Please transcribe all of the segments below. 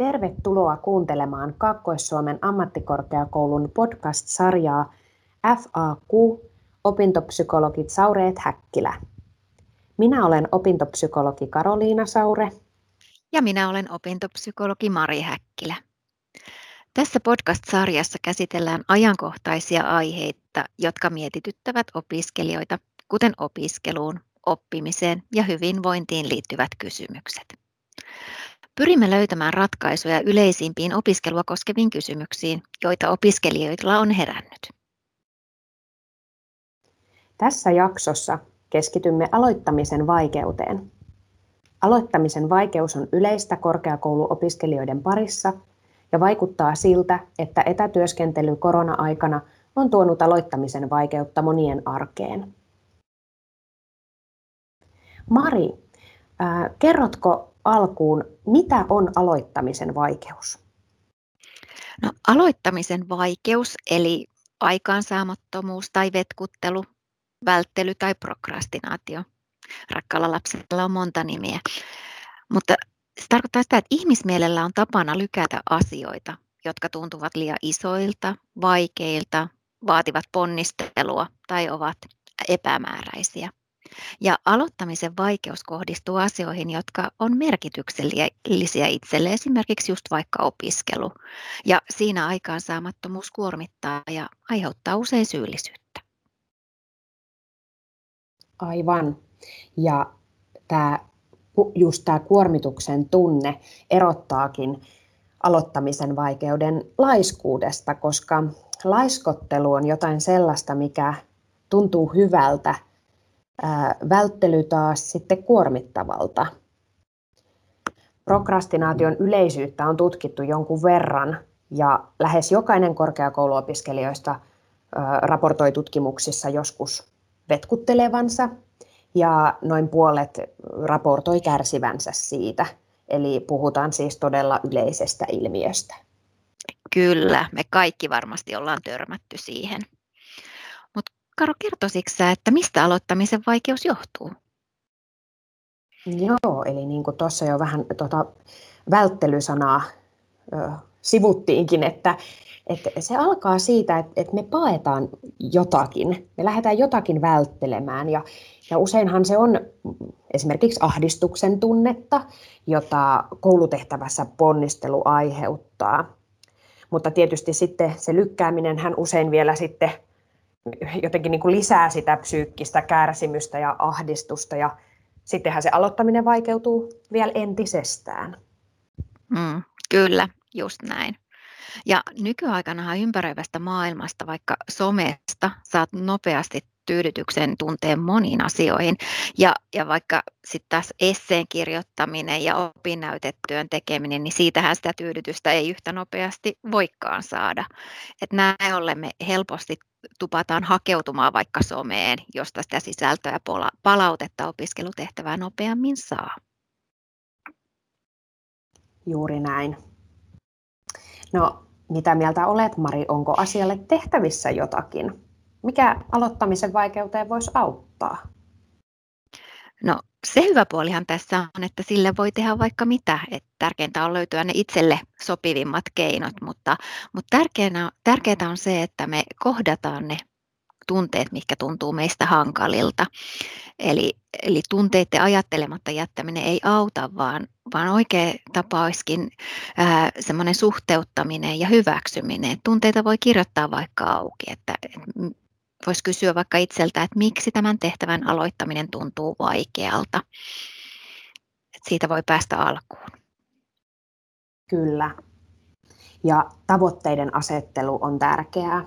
Tervetuloa kuuntelemaan Kaakkois-Suomen ammattikorkeakoulun podcast-sarjaa FAQ Opintopsykologit Saureet Häkkilä. Minä olen opintopsykologi Karoliina Saure. Ja minä olen opintopsykologi Mari Häkkilä. Tässä podcast-sarjassa käsitellään ajankohtaisia aiheita, jotka mietityttävät opiskelijoita, kuten opiskeluun, oppimiseen ja hyvinvointiin liittyvät kysymykset. Pyrimme löytämään ratkaisuja yleisimpiin opiskelua koskeviin kysymyksiin, joita opiskelijoilla on herännyt. Tässä jaksossa keskitymme aloittamisen vaikeuteen. Aloittamisen vaikeus on yleistä korkeakouluopiskelijoiden parissa ja vaikuttaa siltä, että etätyöskentely korona-aikana on tuonut aloittamisen vaikeutta monien arkeen. Mari, kerrotko alkuun, mitä on aloittamisen vaikeus? No, aloittamisen vaikeus, eli aikaansaamattomuus tai vetkuttelu, välttely tai prokrastinaatio. Rakkaalla lapsella on monta nimeä. Mutta se tarkoittaa sitä, että ihmismielellä on tapana lykätä asioita, jotka tuntuvat liian isoilta, vaikeilta, vaativat ponnistelua tai ovat epämääräisiä. Ja aloittamisen vaikeus kohdistuu asioihin, jotka on merkityksellisiä itselle, esimerkiksi just vaikka opiskelu. Ja siinä aikaansaamattomuus kuormittaa ja aiheuttaa usein syyllisyyttä. Aivan. Ja tämä, just tämä kuormituksen tunne erottaakin aloittamisen vaikeuden laiskuudesta, koska laiskottelu on jotain sellaista, mikä tuntuu hyvältä – välttely taas sitten kuormittavalta. Prokrastinaation yleisyyttä on tutkittu jonkun verran ja lähes jokainen korkeakouluopiskelijoista raportoi tutkimuksissa joskus vetkuttelevansa ja noin puolet raportoi kärsivänsä siitä. Eli puhutaan siis todella yleisestä ilmiöstä. Kyllä, me kaikki varmasti ollaan törmätty siihen. Karo, kertoisitko sä, että mistä aloittamisen vaikeus johtuu? Joo, eli niin kuin tuossa jo vähän tuota välttelysanaa ö, sivuttiinkin, että, että se alkaa siitä, että, että me paetaan jotakin, me lähdetään jotakin välttelemään ja, ja useinhan se on esimerkiksi ahdistuksen tunnetta, jota koulutehtävässä ponnistelu aiheuttaa. Mutta tietysti sitten se lykkääminen hän usein vielä sitten jotenkin niin kuin lisää sitä psyykkistä kärsimystä ja ahdistusta ja sittenhän se aloittaminen vaikeutuu vielä entisestään. Mm, kyllä, just näin. Ja nykyaikanahan ympäröivästä maailmasta, vaikka somesta, saat nopeasti tyydytyksen tunteen moniin asioihin. Ja, ja vaikka sitten taas esseen kirjoittaminen ja opinnäytetyön tekeminen, niin siitähän sitä tyydytystä ei yhtä nopeasti voikaan saada. Et näin ollen me helposti tupataan hakeutumaan vaikka someen, josta sitä sisältöä ja palautetta opiskelutehtävää nopeammin saa. Juuri näin. No, mitä mieltä olet, Mari? Onko asialle tehtävissä jotakin? Mikä aloittamisen vaikeuteen voisi auttaa? No se hyvä puolihan tässä on, että sille voi tehdä vaikka mitä. Et tärkeintä on löytyä ne itselle sopivimmat keinot, mutta, mutta tärkeää, tärkeää on se, että me kohdataan ne tunteet, mitkä tuntuu meistä hankalilta. Eli, eli tunteiden ajattelematta jättäminen ei auta, vaan, vaan oikea tapa olisikin semmoinen suhteuttaminen ja hyväksyminen. Tunteita voi kirjoittaa vaikka auki, että voisi kysyä vaikka itseltä, että miksi tämän tehtävän aloittaminen tuntuu vaikealta. Että siitä voi päästä alkuun. Kyllä. Ja tavoitteiden asettelu on tärkeää.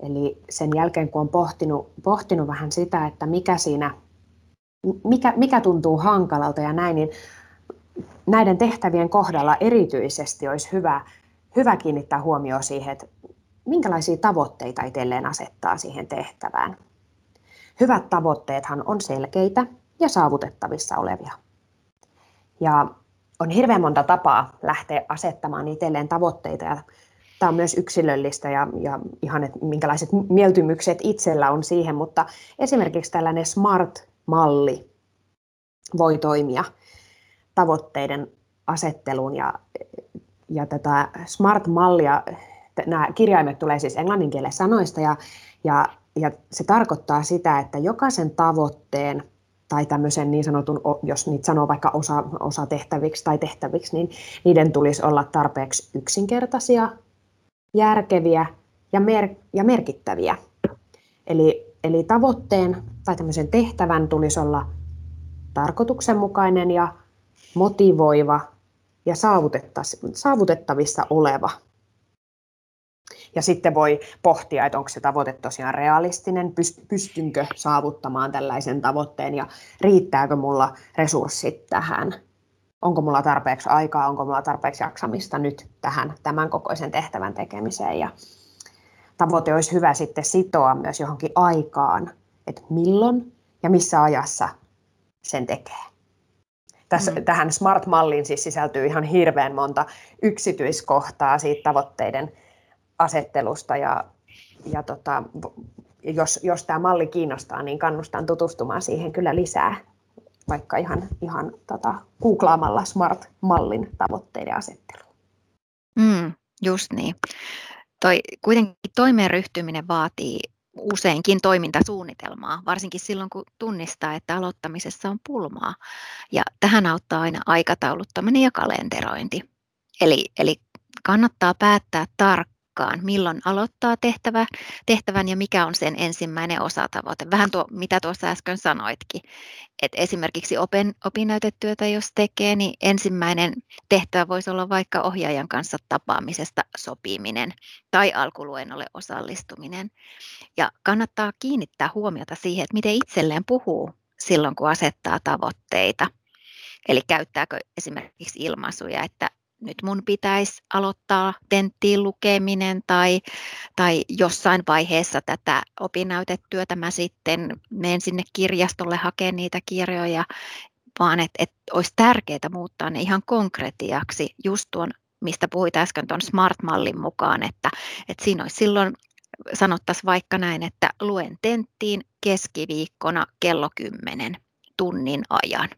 Eli sen jälkeen, kun on pohtinut, pohtinut vähän sitä, että mikä siinä, mikä, mikä tuntuu hankalalta ja näin, niin näiden tehtävien kohdalla erityisesti olisi hyvä, hyvä kiinnittää huomioon siihen, että minkälaisia tavoitteita itselleen asettaa siihen tehtävään. Hyvät tavoitteethan on selkeitä ja saavutettavissa olevia. Ja on hirveän monta tapaa lähteä asettamaan itselleen tavoitteita ja tämä on myös yksilöllistä ja, ja ihan, että minkälaiset mieltymykset itsellä on siihen, mutta esimerkiksi tällainen SMART-malli voi toimia tavoitteiden asetteluun ja, ja tätä SMART-mallia, nämä kirjaimet tulee siis englanninkielen sanoista ja, ja, ja se tarkoittaa sitä, että jokaisen tavoitteen tai tämmöisen niin sanotun, jos niitä sanoo vaikka osa, osa tehtäviksi tai tehtäviksi, niin niiden tulisi olla tarpeeksi yksinkertaisia, järkeviä ja, mer- ja merkittäviä. Eli, eli tavoitteen tai tämmöisen tehtävän tulisi olla tarkoituksenmukainen ja motivoiva ja saavutettavissa oleva. Ja sitten voi pohtia, että onko se tavoite tosiaan realistinen, pystynkö saavuttamaan tällaisen tavoitteen ja riittääkö mulla resurssit tähän. Onko mulla tarpeeksi aikaa, onko mulla tarpeeksi jaksamista nyt tähän tämän kokoisen tehtävän tekemiseen. Ja tavoite olisi hyvä sitten sitoa myös johonkin aikaan, että milloin ja missä ajassa sen tekee. Tässä, mm. Tähän SMART-malliin siis sisältyy ihan hirveän monta yksityiskohtaa siitä tavoitteiden asettelusta ja, ja tota, jos, jos tämä malli kiinnostaa, niin kannustan tutustumaan siihen kyllä lisää, vaikka ihan, ihan tota, googlaamalla SMART-mallin tavoitteiden asettelu. Mm, just niin. Toi, kuitenkin toimeen ryhtyminen vaatii useinkin toimintasuunnitelmaa, varsinkin silloin kun tunnistaa, että aloittamisessa on pulmaa. Ja tähän auttaa aina aikatauluttaminen ja kalenterointi. Eli, eli kannattaa päättää tarkkaan, tarkkaan, milloin aloittaa tehtävä, tehtävän ja mikä on sen ensimmäinen osatavoite. Vähän tuo, mitä tuossa äsken sanoitkin. Et esimerkiksi opin, opinnäytetyötä jos tekee, niin ensimmäinen tehtävä voisi olla vaikka ohjaajan kanssa tapaamisesta sopiminen tai alkuluennolle osallistuminen. Ja kannattaa kiinnittää huomiota siihen, että miten itselleen puhuu silloin, kun asettaa tavoitteita. Eli käyttääkö esimerkiksi ilmaisuja, että nyt mun pitäisi aloittaa tenttiin lukeminen tai, tai jossain vaiheessa tätä opinnäytetyötä mä sitten menen sinne kirjastolle hakemaan niitä kirjoja, vaan että et olisi tärkeää muuttaa ne ihan konkretiaksi just tuon, mistä puhuit äsken tuon Smart-mallin mukaan, että, että siinä olisi silloin sanottaisiin vaikka näin, että luen tenttiin keskiviikkona kello 10 tunnin ajan.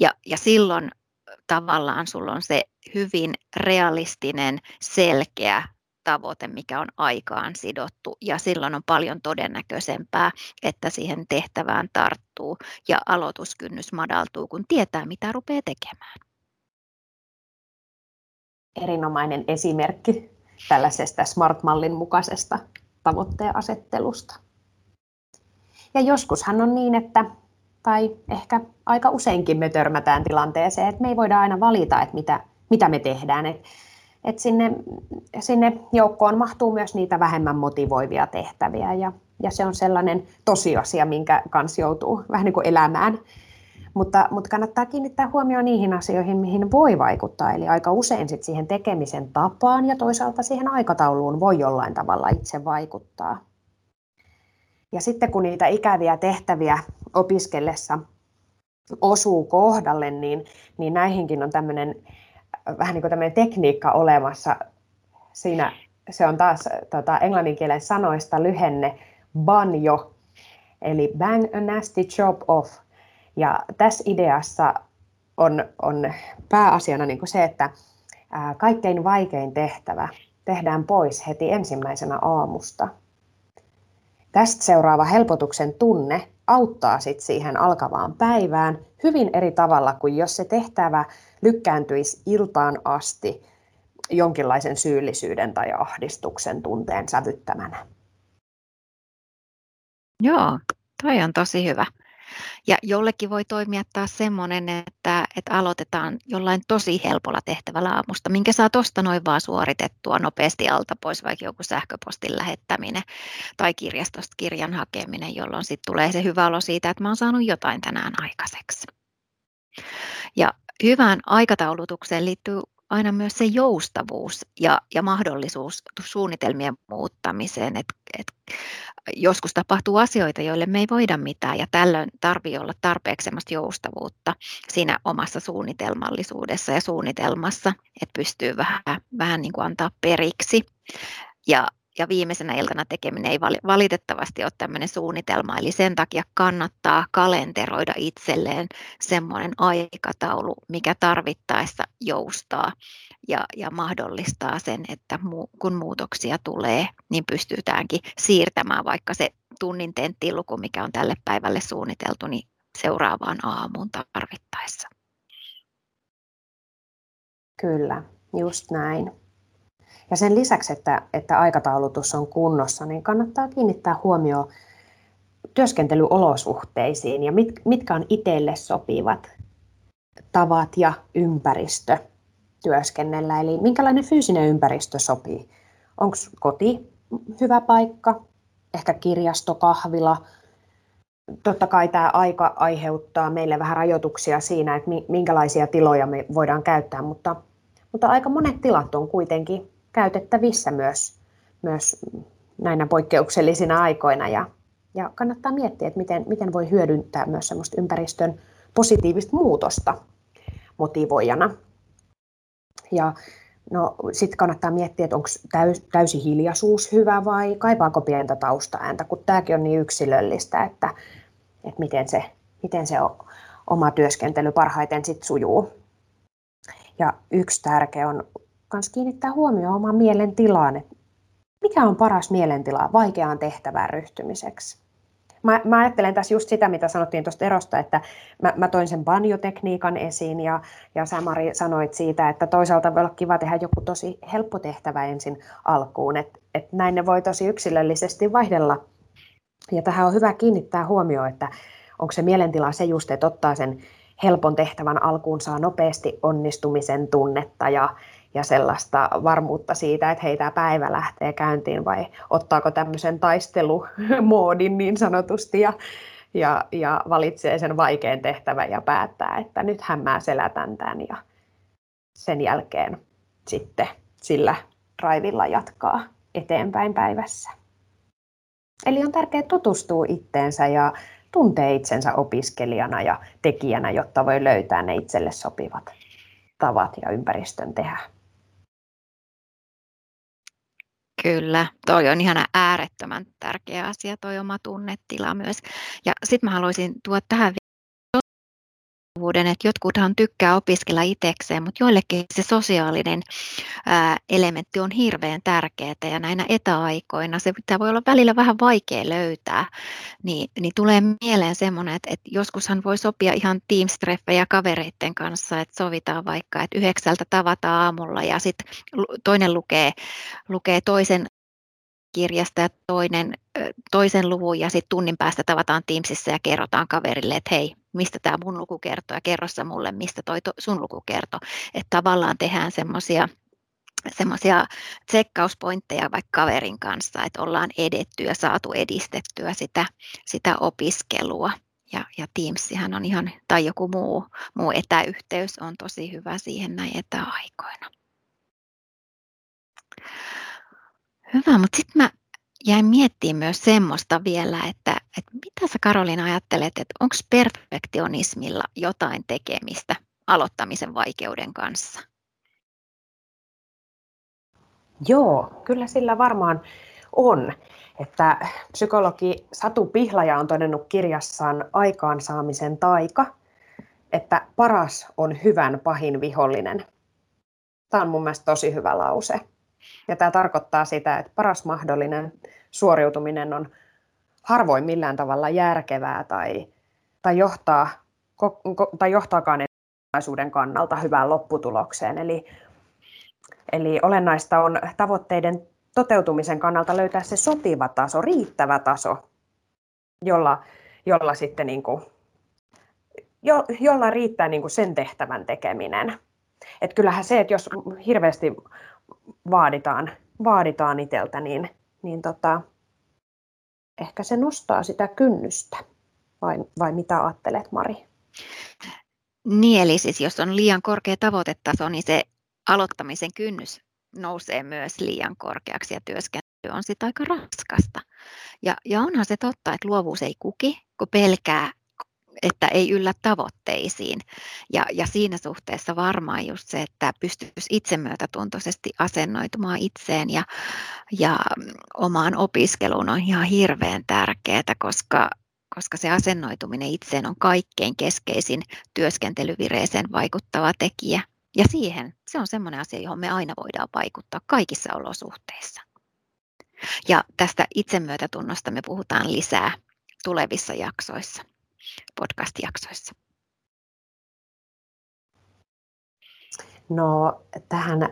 Ja, ja silloin tavallaan sulla on se hyvin realistinen, selkeä tavoite, mikä on aikaan sidottu ja silloin on paljon todennäköisempää, että siihen tehtävään tarttuu ja aloituskynnys madaltuu, kun tietää, mitä rupeaa tekemään. Erinomainen esimerkki tällaisesta Smart-mallin mukaisesta tavoitteen asettelusta. Ja joskushan on niin, että tai ehkä aika useinkin me törmätään tilanteeseen, että me ei voida aina valita, että mitä, mitä me tehdään. Et, et sinne, sinne joukkoon mahtuu myös niitä vähemmän motivoivia tehtäviä ja, ja se on sellainen tosiasia, minkä kanssa joutuu vähän niin kuin elämään. Mutta, mutta kannattaa kiinnittää huomioon niihin asioihin, mihin voi vaikuttaa. Eli aika usein sit siihen tekemisen tapaan ja toisaalta siihen aikatauluun voi jollain tavalla itse vaikuttaa. Ja sitten kun niitä ikäviä tehtäviä opiskellessa osuu kohdalle, niin, niin näihinkin on tämmöinen vähän niin kuin tämmöinen tekniikka olemassa. Siinä se on taas tota, englanninkielen sanoista lyhenne banjo, eli bang a nasty job off. Ja tässä ideassa on, on pääasiana niin kuin se, että ää, kaikkein vaikein tehtävä tehdään pois heti ensimmäisenä aamusta – Tästä seuraava helpotuksen tunne auttaa sit siihen alkavaan päivään hyvin eri tavalla kuin jos se tehtävä lykkääntyisi iltaan asti jonkinlaisen syyllisyyden tai ahdistuksen tunteen sävyttämänä. Joo, toi on tosi hyvä. Ja jollekin voi toimia taas semmoinen, että, että aloitetaan jollain tosi helpolla tehtävällä aamusta, minkä saa tuosta noin vaan suoritettua nopeasti alta pois, vaikka joku sähköpostin lähettäminen tai kirjastosta kirjan hakeminen, jolloin sitten tulee se hyvä olo siitä, että mä oon saanut jotain tänään aikaiseksi. Ja hyvään aikataulutukseen liittyy aina myös se joustavuus ja, ja mahdollisuus suunnitelmien muuttamiseen. Et, et joskus tapahtuu asioita, joille me ei voida mitään ja tällöin tarvii olla tarpeeksi joustavuutta siinä omassa suunnitelmallisuudessa ja suunnitelmassa, että pystyy vähän, vähän niin kuin antaa periksi. Ja, ja viimeisenä iltana tekeminen ei valitettavasti ole tämmöinen suunnitelma, eli sen takia kannattaa kalenteroida itselleen semmoinen aikataulu, mikä tarvittaessa joustaa ja, ja mahdollistaa sen, että kun muutoksia tulee, niin pystytäänkin siirtämään vaikka se tunnin tenttiluku, mikä on tälle päivälle suunniteltu, niin seuraavaan aamuun tarvittaessa. Kyllä, just näin. Ja sen lisäksi, että, että aikataulutus on kunnossa, niin kannattaa kiinnittää huomioon työskentelyolosuhteisiin ja mit, mitkä on itselle sopivat tavat ja ympäristö työskennellä. Eli minkälainen fyysinen ympäristö sopii. Onko koti hyvä paikka, ehkä kirjasto, kahvila. Totta kai tämä aika aiheuttaa meille vähän rajoituksia siinä, että minkälaisia tiloja me voidaan käyttää, mutta, mutta aika monet tilat on kuitenkin käytettävissä myös, myös näinä poikkeuksellisina aikoina. Ja, ja kannattaa miettiä, että miten, miten voi hyödyntää myös semmoista ympäristön positiivista muutosta motivoijana. Ja no, sitten kannattaa miettiä, että onko täys, täysi hiljaisuus hyvä vai kaipaako pientä taustaääntä, kun tämäkin on niin yksilöllistä, että, että miten, se, miten se oma työskentely parhaiten sit sujuu. Ja yksi tärkeä on myös kiinnittää huomioon oman mielen tilaan, mikä on paras mielentila vaikeaan tehtävään ryhtymiseksi. Mä, mä ajattelen tässä just sitä, mitä sanottiin tuosta erosta, että mä, mä toin sen banjotekniikan esiin ja, ja sä Mari sanoit siitä, että toisaalta voi olla kiva tehdä joku tosi helppo tehtävä ensin alkuun, että et näin ne voi tosi yksilöllisesti vaihdella. Ja tähän on hyvä kiinnittää huomioon, että onko se mielentila se just, että ottaa sen helpon tehtävän alkuun, saa nopeasti onnistumisen tunnetta ja, ja sellaista varmuutta siitä, että hei, tämä päivä lähtee käyntiin vai ottaako tämmöisen taistelumoodin niin sanotusti ja, ja, ja valitsee sen vaikean tehtävän ja päättää, että nythän mä selätän tämän ja sen jälkeen sitten sillä raivilla jatkaa eteenpäin päivässä. Eli on tärkeää tutustua itteensä ja tuntee itsensä opiskelijana ja tekijänä, jotta voi löytää ne itselle sopivat tavat ja ympäristön tehdä. Kyllä, toi on ihan äärettömän tärkeä asia, toi oma tunnetila myös. Ja sitten mä haluaisin tuoda tähän että jotkuthan tykkää opiskella itsekseen, mutta joillekin se sosiaalinen elementti on hirveän tärkeää ja näinä etäaikoina se pitää voi olla välillä vähän vaikea löytää, niin, niin tulee mieleen semmoinen, että, että joskushan voi sopia ihan teams kavereiden kanssa, että sovitaan vaikka, että yhdeksältä tavataan aamulla ja sitten toinen lukee, lukee toisen kirjasta ja toinen, toisen luvun ja sitten tunnin päästä tavataan Teamsissa ja kerrotaan kaverille, että hei, mistä tämä mun luku kertoo ja kerro sä mulle, mistä toi to, sun luku kertoo. Että tavallaan tehdään semmoisia semmoisia tsekkauspointteja vaikka kaverin kanssa, että ollaan edetty ja saatu edistettyä sitä, sitä opiskelua. Ja, ja Teamsihan on ihan, tai joku muu, muu etäyhteys on tosi hyvä siihen näin etäaikoina. Hyvä, mutta sitten mä jäin miettimään myös semmoista vielä, että, että mitä sä Karolina ajattelet, että onko perfektionismilla jotain tekemistä aloittamisen vaikeuden kanssa? Joo, kyllä sillä varmaan on. Että psykologi Satu Pihlaja on todennut kirjassaan Aikaansaamisen taika, että paras on hyvän pahin vihollinen. Tämä on mun mielestä tosi hyvä lause. Ja tämä tarkoittaa sitä, että paras mahdollinen suoriutuminen on harvoin millään tavalla järkevää tai, tai, johtaa, tai johtaakaan ennallisuuden kannalta hyvään lopputulokseen. Eli, eli olennaista on tavoitteiden toteutumisen kannalta löytää se sopiva taso, riittävä taso, jolla, jolla sitten niin kuin, jo, jolla riittää niin kuin sen tehtävän tekeminen. Et kyllähän se, että jos hirveästi vaaditaan, vaaditaan itseltä, niin, niin tota, ehkä se nostaa sitä kynnystä. Vai, vai mitä ajattelet, Mari? Niin, eli siis jos on liian korkea tavoitetaso, niin se aloittamisen kynnys nousee myös liian korkeaksi ja työskentely on sitten aika raskasta. Ja, ja onhan se totta, että luovuus ei kuki, kun pelkää että ei yllä tavoitteisiin. Ja, ja siinä suhteessa varmaan just se, että pystyisi itsemyötätuntoisesti asennoitumaan itseen ja, ja omaan opiskeluun on ihan hirveän tärkeää, koska, koska se asennoituminen itseen on kaikkein keskeisin työskentelyvireeseen vaikuttava tekijä. Ja siihen se on sellainen asia, johon me aina voidaan vaikuttaa kaikissa olosuhteissa. Ja tästä itsemyötätunnosta me puhutaan lisää tulevissa jaksoissa, podcast-jaksoissa. No tähän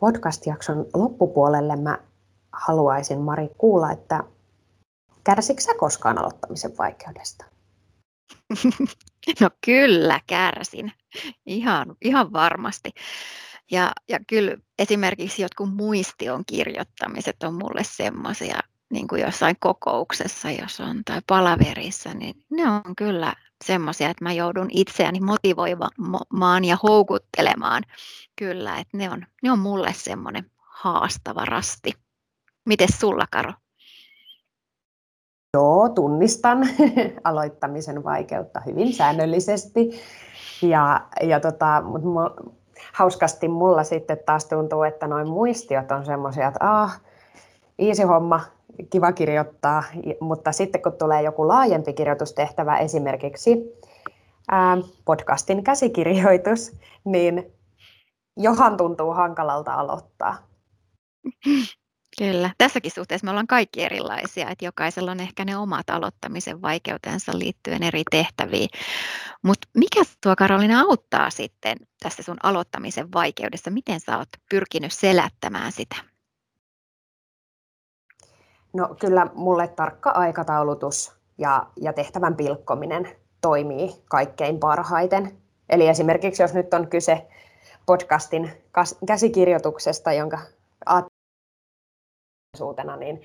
podcast-jakson loppupuolelle mä haluaisin Mari kuulla, että kärsikö sä koskaan aloittamisen vaikeudesta? No kyllä kärsin, ihan, ihan varmasti. Ja, ja kyllä esimerkiksi jotkut muistion kirjoittamiset on mulle semmoisia, niin kuin jossain kokouksessa, jos on palaverissa, niin ne on kyllä semmoisia, että mä joudun itseäni motivoimaan ja houkuttelemaan. Kyllä, että ne on, ne on mulle semmoinen haastava rasti. Miten sulla, Karo? Joo, tunnistan aloittamisen vaikeutta hyvin säännöllisesti. Ja, ja tota, mut hauskasti mulla sitten taas tuntuu, että noin muistiot on semmoisia, että ah, easy homma, kiva kirjoittaa, mutta sitten kun tulee joku laajempi kirjoitustehtävä, esimerkiksi ää, podcastin käsikirjoitus, niin johan tuntuu hankalalta aloittaa. Kyllä. Tässäkin suhteessa me ollaan kaikki erilaisia, että jokaisella on ehkä ne omat aloittamisen vaikeutensa liittyen eri tehtäviin. Mutta mikä tuo Karolina auttaa sitten tässä sun aloittamisen vaikeudessa? Miten sä oot pyrkinyt selättämään sitä? No kyllä mulle tarkka aikataulutus ja, ja tehtävän pilkkominen toimii kaikkein parhaiten. Eli esimerkiksi jos nyt on kyse podcastin käsikirjoituksesta, jonka suutena, niin,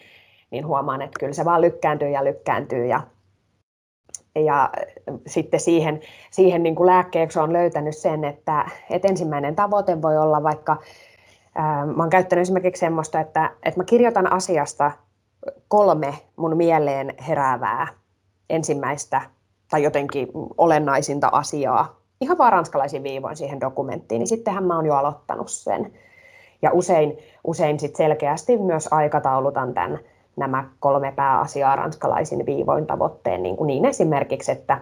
niin huomaan, että kyllä se vaan lykkääntyy ja lykkääntyy. Ja, ja sitten siihen, siihen niin kuin lääkkeeksi on löytänyt sen, että, että ensimmäinen tavoite voi olla vaikka, ää, mä oon käyttänyt esimerkiksi semmoista, että, että mä kirjoitan asiasta kolme mun mieleen heräävää ensimmäistä tai jotenkin olennaisinta asiaa, ihan vaan ranskalaisin viivoin siihen dokumenttiin, niin sittenhän mä oon jo aloittanut sen. Ja usein, usein sit selkeästi myös aikataulutan tämän, nämä kolme pääasiaa ranskalaisin viivoin tavoitteen, niin, kuin niin esimerkiksi, että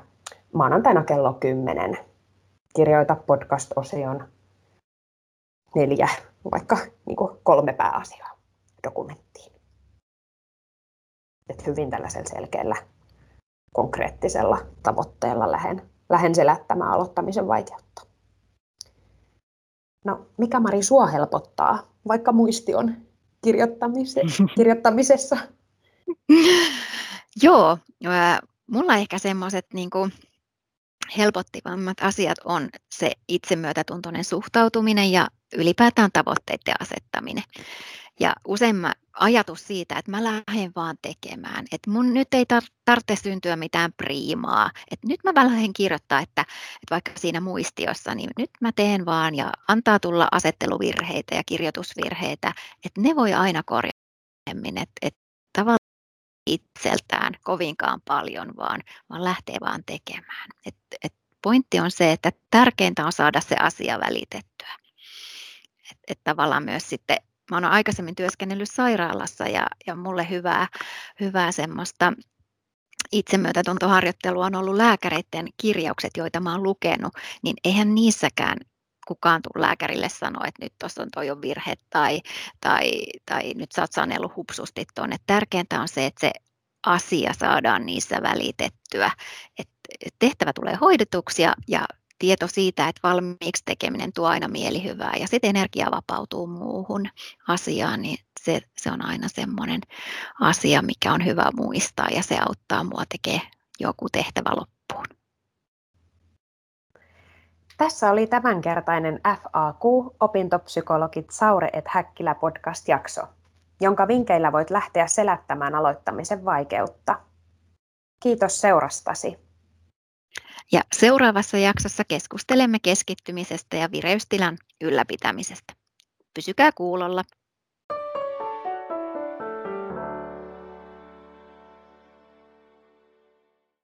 maanantaina kello 10 kirjoita podcast-osion neljä, vaikka niin kuin kolme pääasiaa dokumenttiin. Et hyvin tällaisella selkeällä konkreettisella tavoitteella lähden, lähden selättämään aloittamisen vaikeutta. No, mikä Mari sua helpottaa, vaikka muistion kirjoittamisessa? Joo, mulla ehkä semmoiset niin helpottivammat asiat on se itsemyötätuntoinen suhtautuminen ja ylipäätään tavoitteiden asettaminen. Ja usein mä, ajatus siitä, että mä lähden vaan tekemään, että mun nyt ei tar- tarvitse syntyä mitään priimaa, että nyt mä lähden kirjoittaa, että, että vaikka siinä muistiossa, niin nyt mä teen vaan ja antaa tulla asetteluvirheitä ja kirjoitusvirheitä, että ne voi aina korjata, että, että tavallaan itseltään kovinkaan paljon, vaan, vaan lähtee vaan tekemään. Et, et pointti on se, että tärkeintä on saada se asia välitettyä. Että et tavallaan myös sitten mä olen aikaisemmin työskennellyt sairaalassa ja, ja mulle hyvää, hyvää semmoista itsemyötätuntoharjoittelua on ollut lääkäreiden kirjaukset, joita mä oon lukenut, niin eihän niissäkään kukaan tule lääkärille sanoa, että nyt tuossa on toi on virhe tai, tai, tai nyt sä oot sanellut hupsusti tuonne. Tärkeintä on se, että se asia saadaan niissä välitettyä. että tehtävä tulee hoidetuksi ja, ja tieto siitä, että valmiiksi tekeminen tuo aina mielihyvää ja sitten energia vapautuu muuhun asiaan, niin se, se on aina semmoinen asia, mikä on hyvä muistaa ja se auttaa mua tekemään joku tehtävä loppuun. Tässä oli tämänkertainen FAQ Opintopsykologit Saure et Häkkilä podcast-jakso, jonka vinkeillä voit lähteä selättämään aloittamisen vaikeutta. Kiitos seurastasi. Ja seuraavassa jaksossa keskustelemme keskittymisestä ja vireystilan ylläpitämisestä. Pysykää kuulolla.